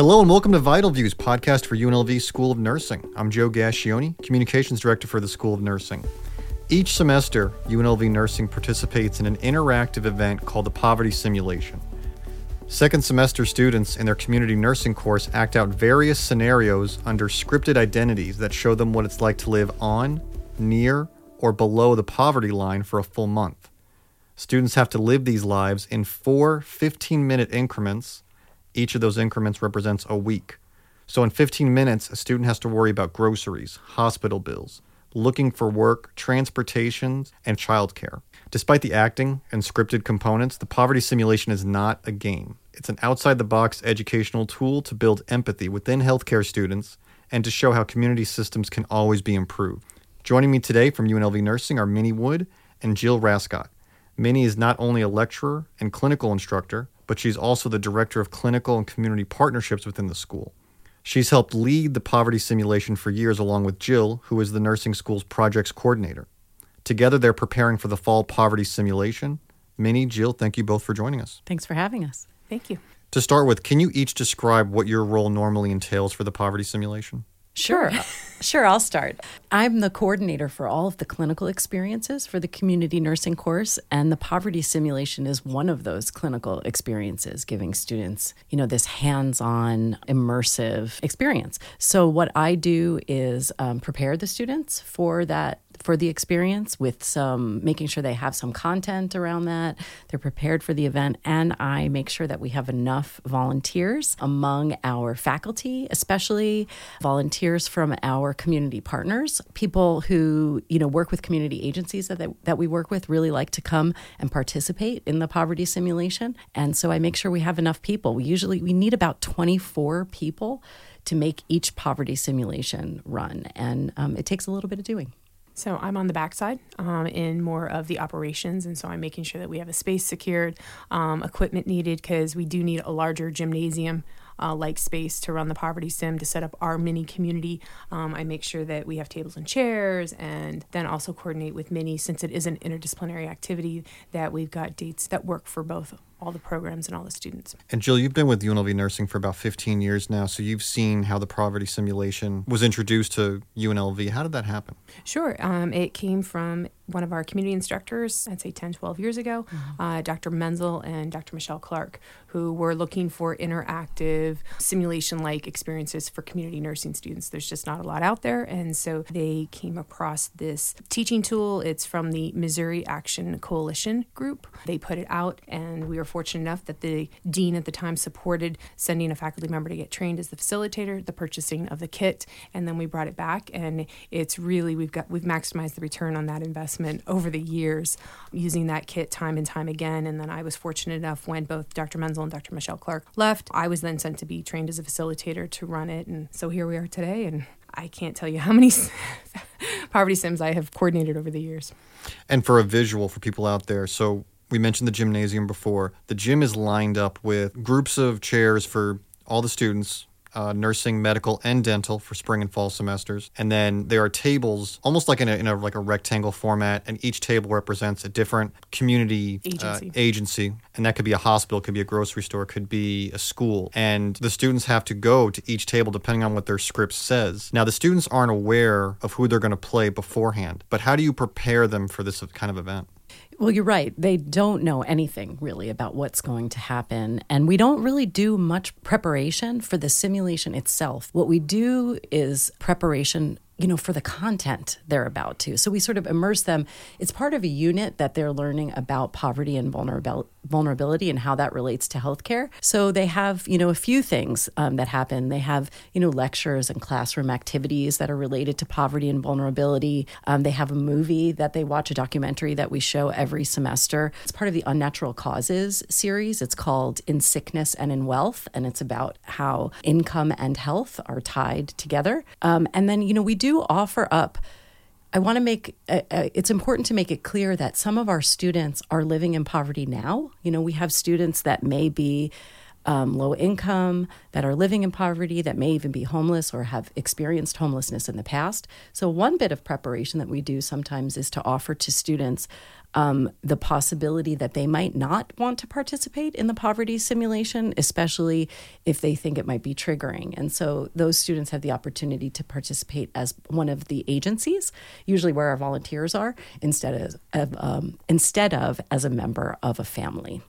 Hello and welcome to Vital Views, podcast for UNLV School of Nursing. I'm Joe Gascioni, Communications Director for the School of Nursing. Each semester, UNLV Nursing participates in an interactive event called the Poverty Simulation. Second semester students in their community nursing course act out various scenarios under scripted identities that show them what it's like to live on, near, or below the poverty line for a full month. Students have to live these lives in four 15 minute increments. Each of those increments represents a week. So, in 15 minutes, a student has to worry about groceries, hospital bills, looking for work, transportation, and childcare. Despite the acting and scripted components, the poverty simulation is not a game. It's an outside the box educational tool to build empathy within healthcare students and to show how community systems can always be improved. Joining me today from UNLV Nursing are Minnie Wood and Jill Racicot. Minnie is not only a lecturer and clinical instructor, but she's also the director of clinical and community partnerships within the school. She's helped lead the poverty simulation for years along with Jill, who is the nursing school's projects coordinator. Together, they're preparing for the fall poverty simulation. Minnie, Jill, thank you both for joining us. Thanks for having us. Thank you. To start with, can you each describe what your role normally entails for the poverty simulation? Sure. sure, I'll start. I'm the coordinator for all of the clinical experiences for the community nursing course and the poverty simulation is one of those clinical experiences giving students, you know, this hands-on immersive experience. So what I do is um, prepare the students for that for the experience with some making sure they have some content around that. They're prepared for the event, and I make sure that we have enough volunteers among our faculty, especially volunteers from our community partners, people who you know work with community agencies that they, that we work with really like to come and participate in the poverty simulation, and so I make sure we have enough people. We usually we need about 24 people to make each poverty simulation run, and um, it takes a little bit of doing. So I'm on the backside um, in more of the operations, and so I'm making sure that we have a space secured, um, equipment needed because we do need a larger gymnasium. Uh, like space to run the poverty sim to set up our mini community. Um, I make sure that we have tables and chairs, and then also coordinate with Minnie since it is an interdisciplinary activity that we've got dates that work for both all the programs and all the students. And Jill, you've been with UNLV Nursing for about 15 years now, so you've seen how the poverty simulation was introduced to UNLV. How did that happen? Sure. Um, it came from one of our community instructors, I'd say 10, 12 years ago, mm-hmm. uh, Dr. Menzel and Dr. Michelle Clark, who were looking for interactive simulation like experiences for community nursing students. There's just not a lot out there. And so they came across this teaching tool. It's from the Missouri Action Coalition group. They put it out, and we were fortunate enough that the dean at the time supported sending a faculty member to get trained as the facilitator, the purchasing of the kit, and then we brought it back. And it's really, we've got, we've maximized the return on that investment over the years using that kit time and time again. And then I was fortunate enough when both Dr. Menzel and Dr. Michelle Clark left, I was then sent to be trained as a facilitator to run it. And so here we are today. And I can't tell you how many poverty sims I have coordinated over the years. And for a visual for people out there, so we mentioned the gymnasium before. The gym is lined up with groups of chairs for all the students uh, nursing, medical, and dental for spring and fall semesters. And then there are tables, almost like in a, in a like a rectangle format, and each table represents a different community agency. Uh, agency. And that could be a hospital, could be a grocery store, could be a school. And the students have to go to each table depending on what their script says. Now, the students aren't aware of who they're going to play beforehand, but how do you prepare them for this kind of event? Well, you're right. They don't know anything really about what's going to happen. And we don't really do much preparation for the simulation itself. What we do is preparation you know, for the content they're about to. So we sort of immerse them. It's part of a unit that they're learning about poverty and vulnerability and how that relates to healthcare. So they have, you know, a few things um, that happen. They have, you know, lectures and classroom activities that are related to poverty and vulnerability. Um, they have a movie that they watch, a documentary that we show every semester. It's part of the Unnatural Causes series. It's called In Sickness and in Wealth, and it's about how income and health are tied together. Um, and then, you know, we do offer up I want to make uh, uh, it's important to make it clear that some of our students are living in poverty now. You know, we have students that may be um, low income, that are living in poverty, that may even be homeless or have experienced homelessness in the past. So, one bit of preparation that we do sometimes is to offer to students um, the possibility that they might not want to participate in the poverty simulation, especially if they think it might be triggering. And so, those students have the opportunity to participate as one of the agencies, usually where our volunteers are, instead of, um, instead of as a member of a family.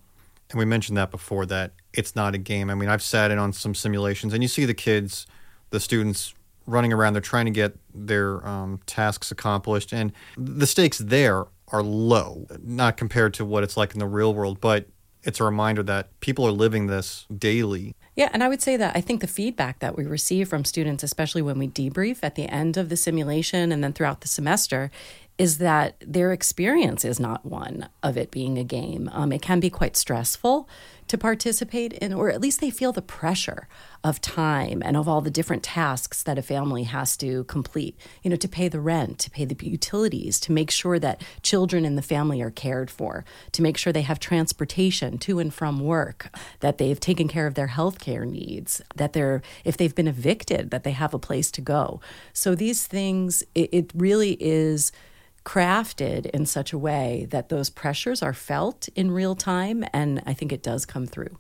And we mentioned that before that it's not a game. I mean, I've sat in on some simulations and you see the kids, the students running around, they're trying to get their um, tasks accomplished. And the stakes there are low, not compared to what it's like in the real world, but it's a reminder that people are living this daily. Yeah, and I would say that I think the feedback that we receive from students, especially when we debrief at the end of the simulation and then throughout the semester, is that their experience is not one of it being a game. Um, it can be quite stressful to participate in, or at least they feel the pressure of time and of all the different tasks that a family has to complete. You know, to pay the rent, to pay the utilities, to make sure that children in the family are cared for, to make sure they have transportation to and from work, that they've taken care of their health care needs, that they're, if they've been evicted, that they have a place to go. So these things, it, it really is crafted in such a way that those pressures are felt in real time and I think it does come through.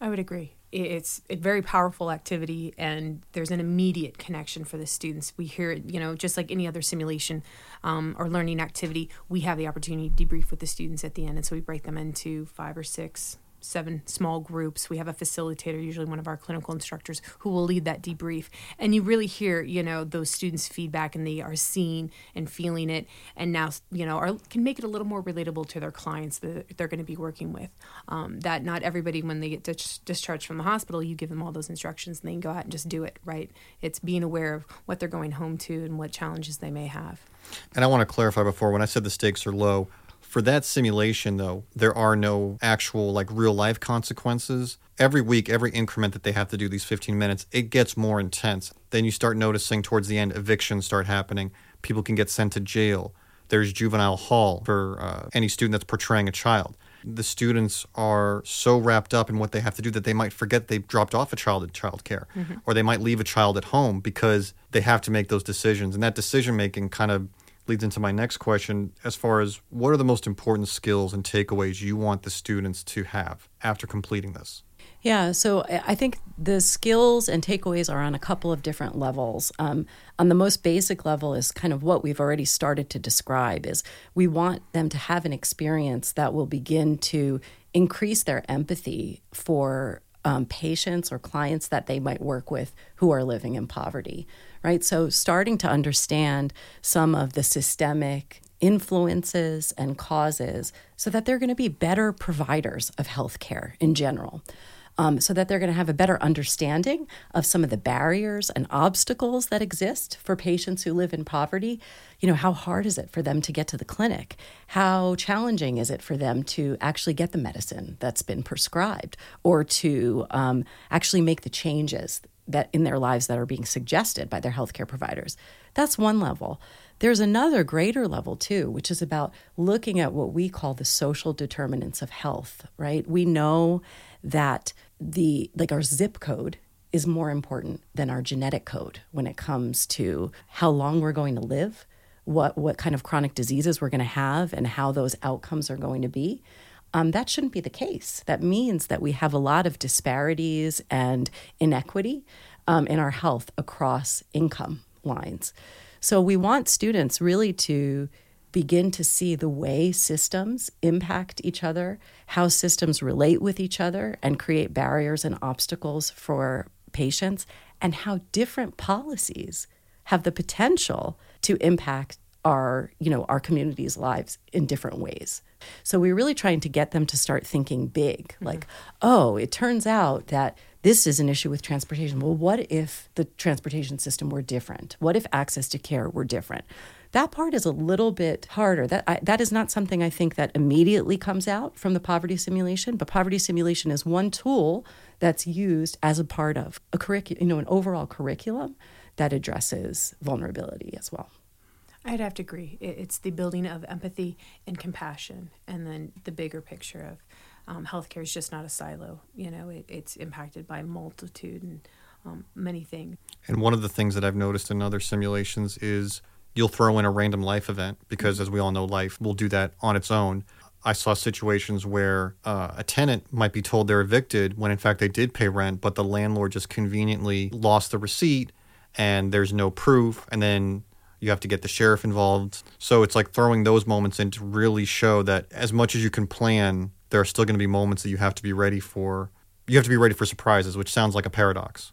I would agree. It's a very powerful activity and there's an immediate connection for the students. We hear it, you know, just like any other simulation um, or learning activity, we have the opportunity to debrief with the students at the end. And so we break them into five or six seven small groups. We have a facilitator, usually one of our clinical instructors, who will lead that debrief. And you really hear, you know, those students' feedback and they are seeing and feeling it and now, you know, are, can make it a little more relatable to their clients that they're going to be working with. Um, that not everybody, when they get dis- discharged from the hospital, you give them all those instructions and they can go out and just do it, right? It's being aware of what they're going home to and what challenges they may have. And I want to clarify before when I said the stakes are low, for that simulation, though, there are no actual like real life consequences. Every week, every increment that they have to do these 15 minutes, it gets more intense. Then you start noticing towards the end, evictions start happening. People can get sent to jail. There's juvenile hall for uh, any student that's portraying a child. The students are so wrapped up in what they have to do that they might forget they've dropped off a child at child care, mm-hmm. or they might leave a child at home because they have to make those decisions. And that decision making kind of leads into my next question as far as what are the most important skills and takeaways you want the students to have after completing this? Yeah, so I think the skills and takeaways are on a couple of different levels. Um, on the most basic level is kind of what we've already started to describe is we want them to have an experience that will begin to increase their empathy for um, patients or clients that they might work with who are living in poverty right? So starting to understand some of the systemic influences and causes so that they're going to be better providers of healthcare in general. Um, so that they're going to have a better understanding of some of the barriers and obstacles that exist for patients who live in poverty. You know, how hard is it for them to get to the clinic? How challenging is it for them to actually get the medicine that's been prescribed or to um, actually make the changes that in their lives that are being suggested by their healthcare providers. That's one level. There's another greater level too, which is about looking at what we call the social determinants of health, right? We know that the like our zip code is more important than our genetic code when it comes to how long we're going to live, what what kind of chronic diseases we're going to have and how those outcomes are going to be um, that shouldn't be the case. That means that we have a lot of disparities and inequity um, in our health across income lines. So we want students really to begin to see the way systems impact each other, how systems relate with each other and create barriers and obstacles for patients, and how different policies have the potential to impact our, you know, our communities' lives in different ways. So we're really trying to get them to start thinking big, mm-hmm. like, oh, it turns out that this is an issue with transportation. Well, what if the transportation system were different? What if access to care were different? That part is a little bit harder. That I, that is not something I think that immediately comes out from the poverty simulation. But poverty simulation is one tool that's used as a part of a curriculum, you know, an overall curriculum that addresses vulnerability as well. I'd have to agree. It's the building of empathy and compassion, and then the bigger picture of um, healthcare is just not a silo. You know, it, it's impacted by multitude and um, many things. And one of the things that I've noticed in other simulations is you'll throw in a random life event because, as we all know, life will do that on its own. I saw situations where uh, a tenant might be told they're evicted when in fact they did pay rent, but the landlord just conveniently lost the receipt and there's no proof. And then you have to get the sheriff involved. So it's like throwing those moments in to really show that as much as you can plan, there are still going to be moments that you have to be ready for. You have to be ready for surprises, which sounds like a paradox.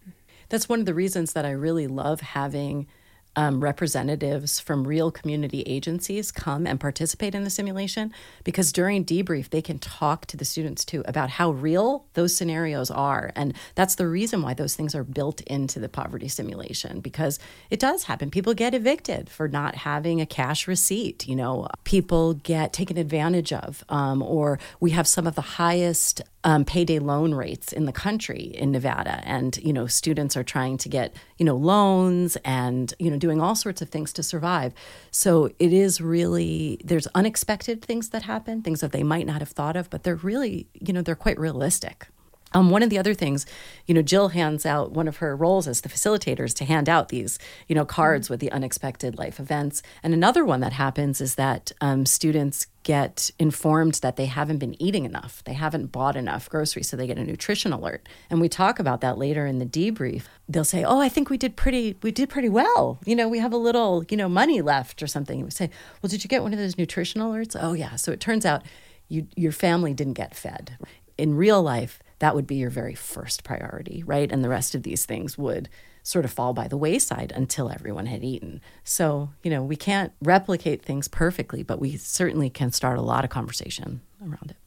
That's one of the reasons that I really love having um, representatives from real community agencies come and participate in the simulation because during debrief they can talk to the students too about how real those scenarios are. And that's the reason why those things are built into the poverty simulation because it does happen. People get evicted for not having a cash receipt you know people get taken advantage of um, or we have some of the highest um, payday loan rates in the country in Nevada, and you know students are trying to get you know loans and you know doing all sorts of things to survive. So it is really there's unexpected things that happen, things that they might not have thought of, but they're really you know they're quite realistic. Um, one of the other things, you know, Jill hands out one of her roles as the facilitators to hand out these, you know, cards with the unexpected life events. And another one that happens is that um, students get informed that they haven't been eating enough, they haven't bought enough groceries, so they get a nutrition alert. And we talk about that later in the debrief. They'll say, "Oh, I think we did pretty, we did pretty well. You know, we have a little, you know, money left or something." And we say, "Well, did you get one of those nutrition alerts?" Oh, yeah. So it turns out you, your family didn't get fed. In real life that would be your very first priority, right? And the rest of these things would sort of fall by the wayside until everyone had eaten. So, you know, we can't replicate things perfectly, but we certainly can start a lot of conversation around it.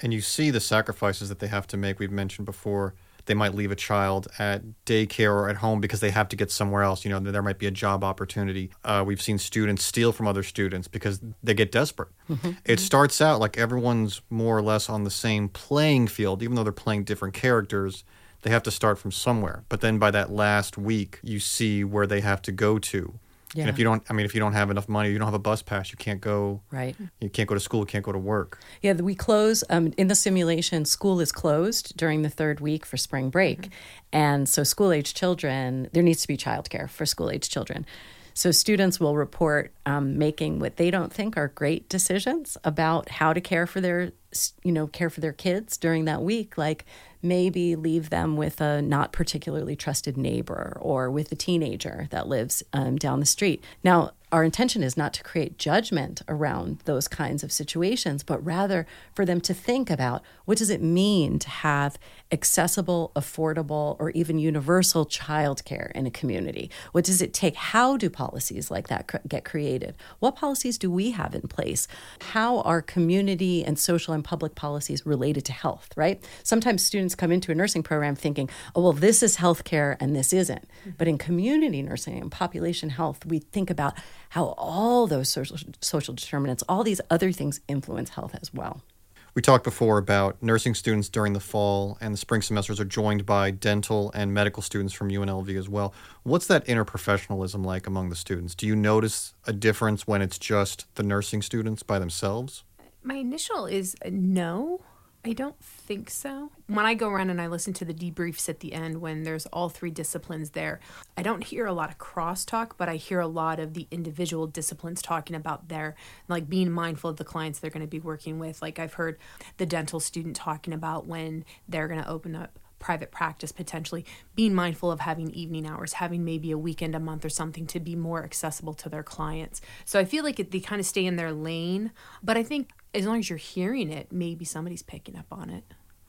And you see the sacrifices that they have to make. We've mentioned before they might leave a child at daycare or at home because they have to get somewhere else. You know, there might be a job opportunity. Uh, we've seen students steal from other students because they get desperate. Mm-hmm. It starts out like everyone's more or less on the same playing field, even though they're playing different characters. They have to start from somewhere. But then by that last week, you see where they have to go to. Yeah. And if you don't, I mean, if you don't have enough money, you don't have a bus pass, you can't go. Right. You can't go to school. You can't go to work. Yeah, we close um, in the simulation. School is closed during the third week for spring break, mm-hmm. and so school age children there needs to be childcare for school age children. So students will report um, making what they don't think are great decisions about how to care for their, you know, care for their kids during that week, like maybe leave them with a not particularly trusted neighbor or with a teenager that lives um, down the street. Now, our intention is not to create judgment around those kinds of situations, but rather for them to think about what does it mean to have accessible, affordable, or even universal childcare in a community? What does it take? How do policies like that get created? What policies do we have in place? How are community and social and public policies related to health, right? Sometimes students come into a nursing program thinking, oh, well, this is healthcare and this isn't. Mm-hmm. But in community nursing and population health, we think about how all those social, social determinants, all these other things influence health as well. We talked before about nursing students during the fall and the spring semesters are joined by dental and medical students from UNLV as well. What's that interprofessionalism like among the students? Do you notice a difference when it's just the nursing students by themselves? My initial is no. I don't think so. When I go around and I listen to the debriefs at the end when there's all three disciplines there, I don't hear a lot of crosstalk, but I hear a lot of the individual disciplines talking about their like being mindful of the clients they're going to be working with. Like I've heard the dental student talking about when they're going to open up private practice potentially being mindful of having evening hours having maybe a weekend a month or something to be more accessible to their clients so i feel like they kind of stay in their lane but i think as long as you're hearing it maybe somebody's picking up on it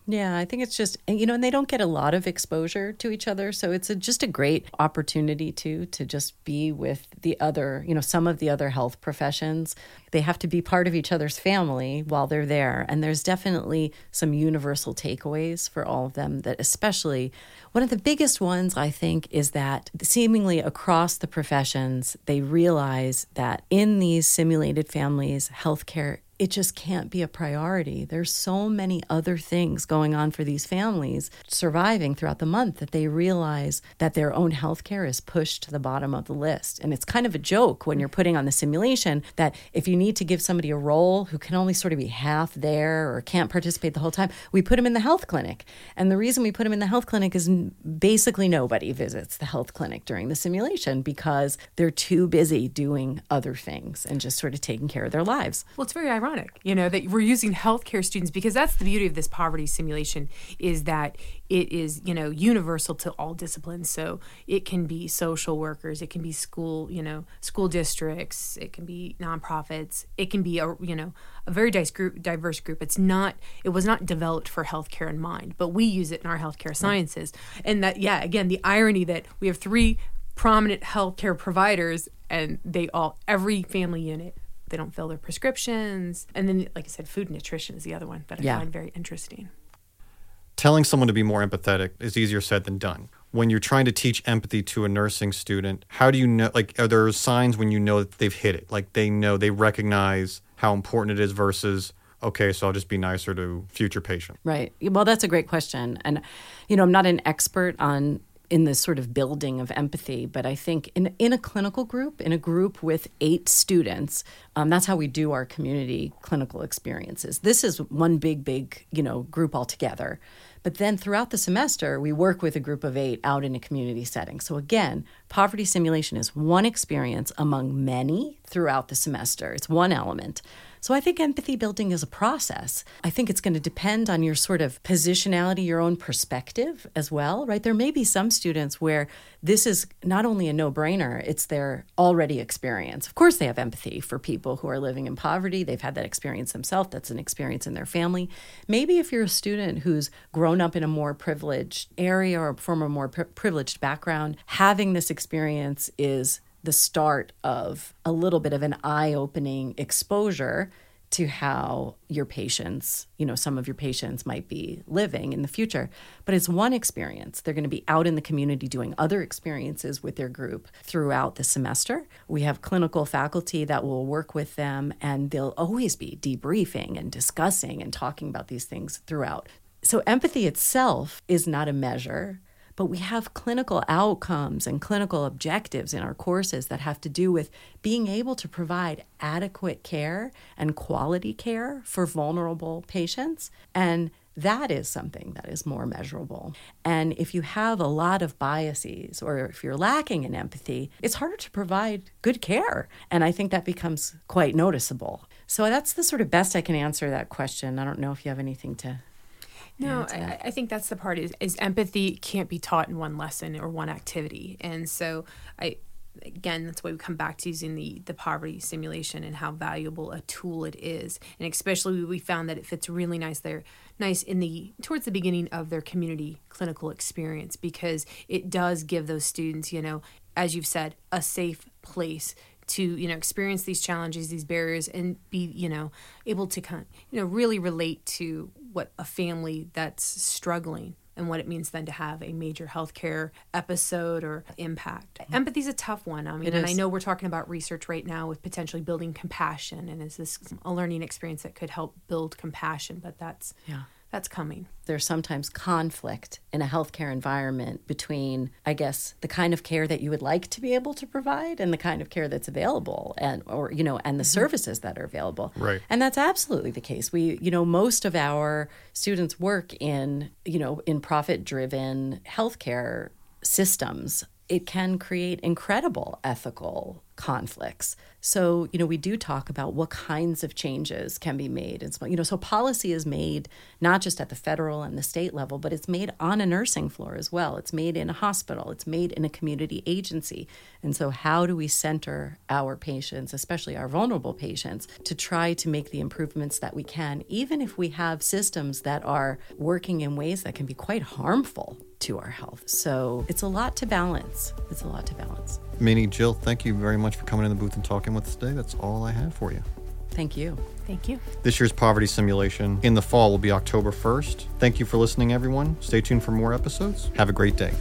yeah, I think it's just you know, and they don't get a lot of exposure to each other, so it's a, just a great opportunity to to just be with the other, you know, some of the other health professions. They have to be part of each other's family while they're there, and there's definitely some universal takeaways for all of them. That especially one of the biggest ones I think is that seemingly across the professions, they realize that in these simulated families, healthcare it just can't be a priority. There's so many other things going on for these families surviving throughout the month that they realize that their own health care is pushed to the bottom of the list. And it's kind of a joke when you're putting on the simulation that if you need to give somebody a role who can only sort of be half there or can't participate the whole time, we put them in the health clinic. And the reason we put them in the health clinic is basically nobody visits the health clinic during the simulation because they're too busy doing other things and just sort of taking care of their lives. Well, it's very ironic, you know, that we're using healthcare students because that's the beauty of this poverty simulation is that it is, you know, universal to all disciplines. So it can be social workers, it can be school, you know, school districts, it can be nonprofits, it can be a, you know, a very diverse group, diverse group. It's not, it was not developed for healthcare in mind, but we use it in our healthcare sciences. And that, yeah, again, the irony that we have three prominent healthcare providers and they all, every family unit they don't fill their prescriptions. And then, like I said, food nutrition is the other one that I yeah. find very interesting. Telling someone to be more empathetic is easier said than done. When you're trying to teach empathy to a nursing student, how do you know? Like, are there signs when you know that they've hit it? Like, they know, they recognize how important it is versus, okay, so I'll just be nicer to future patients? Right. Well, that's a great question. And, you know, I'm not an expert on in this sort of building of empathy. But I think in, in a clinical group, in a group with eight students, um, that's how we do our community clinical experiences. This is one big, big, you know, group altogether. But then throughout the semester, we work with a group of eight out in a community setting. So again, poverty simulation is one experience among many throughout the semester. It's one element. So I think empathy building is a process. I think it's going to depend on your sort of positionality, your own perspective as well, right? There may be some students where this is not only a no brainer, it's their already experience. Of course, they have empathy for people who are living in poverty. They've had that experience themselves, that's an experience in their family. Maybe if you're a student who's grown up in a more privileged area or from a more privileged background, having this experience is the start of a little bit of an eye opening exposure to how your patients, you know, some of your patients might be living in the future. But it's one experience. They're going to be out in the community doing other experiences with their group throughout the semester. We have clinical faculty that will work with them, and they'll always be debriefing and discussing and talking about these things throughout. So, empathy itself is not a measure but we have clinical outcomes and clinical objectives in our courses that have to do with being able to provide adequate care and quality care for vulnerable patients. And that is something that is more measurable. And if you have a lot of biases or if you're lacking in empathy, it's harder to provide good care. And I think that becomes quite noticeable. So that's the sort of best I can answer that question. I don't know if you have anything to no, I, I, think that's the part is, is empathy can't be taught in one lesson or one activity. And so I again that's why we come back to using the the poverty simulation and how valuable a tool it is and especially we found that it fits really nice there nice in the towards the beginning of their community clinical experience because it does give those students you know as you've said a safe place to you know experience these challenges these barriers and be you know able to kind of, you know really relate to what a family that's struggling and what it means then to have a major healthcare episode or impact. Mm-hmm. Empathy is a tough one. I mean, and I know we're talking about research right now with potentially building compassion, and is this a learning experience that could help build compassion? But that's yeah that's coming. There's sometimes conflict in a healthcare environment between, I guess, the kind of care that you would like to be able to provide and the kind of care that's available and or you know and the mm-hmm. services that are available. Right. And that's absolutely the case. We, you know, most of our students work in, you know, in profit-driven healthcare systems. It can create incredible ethical conflicts. So, you know, we do talk about what kinds of changes can be made. And you know, so policy is made not just at the federal and the state level, but it's made on a nursing floor as well. It's made in a hospital, it's made in a community agency. And so, how do we center our patients, especially our vulnerable patients, to try to make the improvements that we can, even if we have systems that are working in ways that can be quite harmful to our health? So, it's a lot to balance. It's a lot to balance. Minnie, Jill, thank you very much for coming in the booth and talking with us today. That's all I have for you. Thank you. Thank you. This year's poverty simulation in the fall will be October 1st. Thank you for listening, everyone. Stay tuned for more episodes. Have a great day.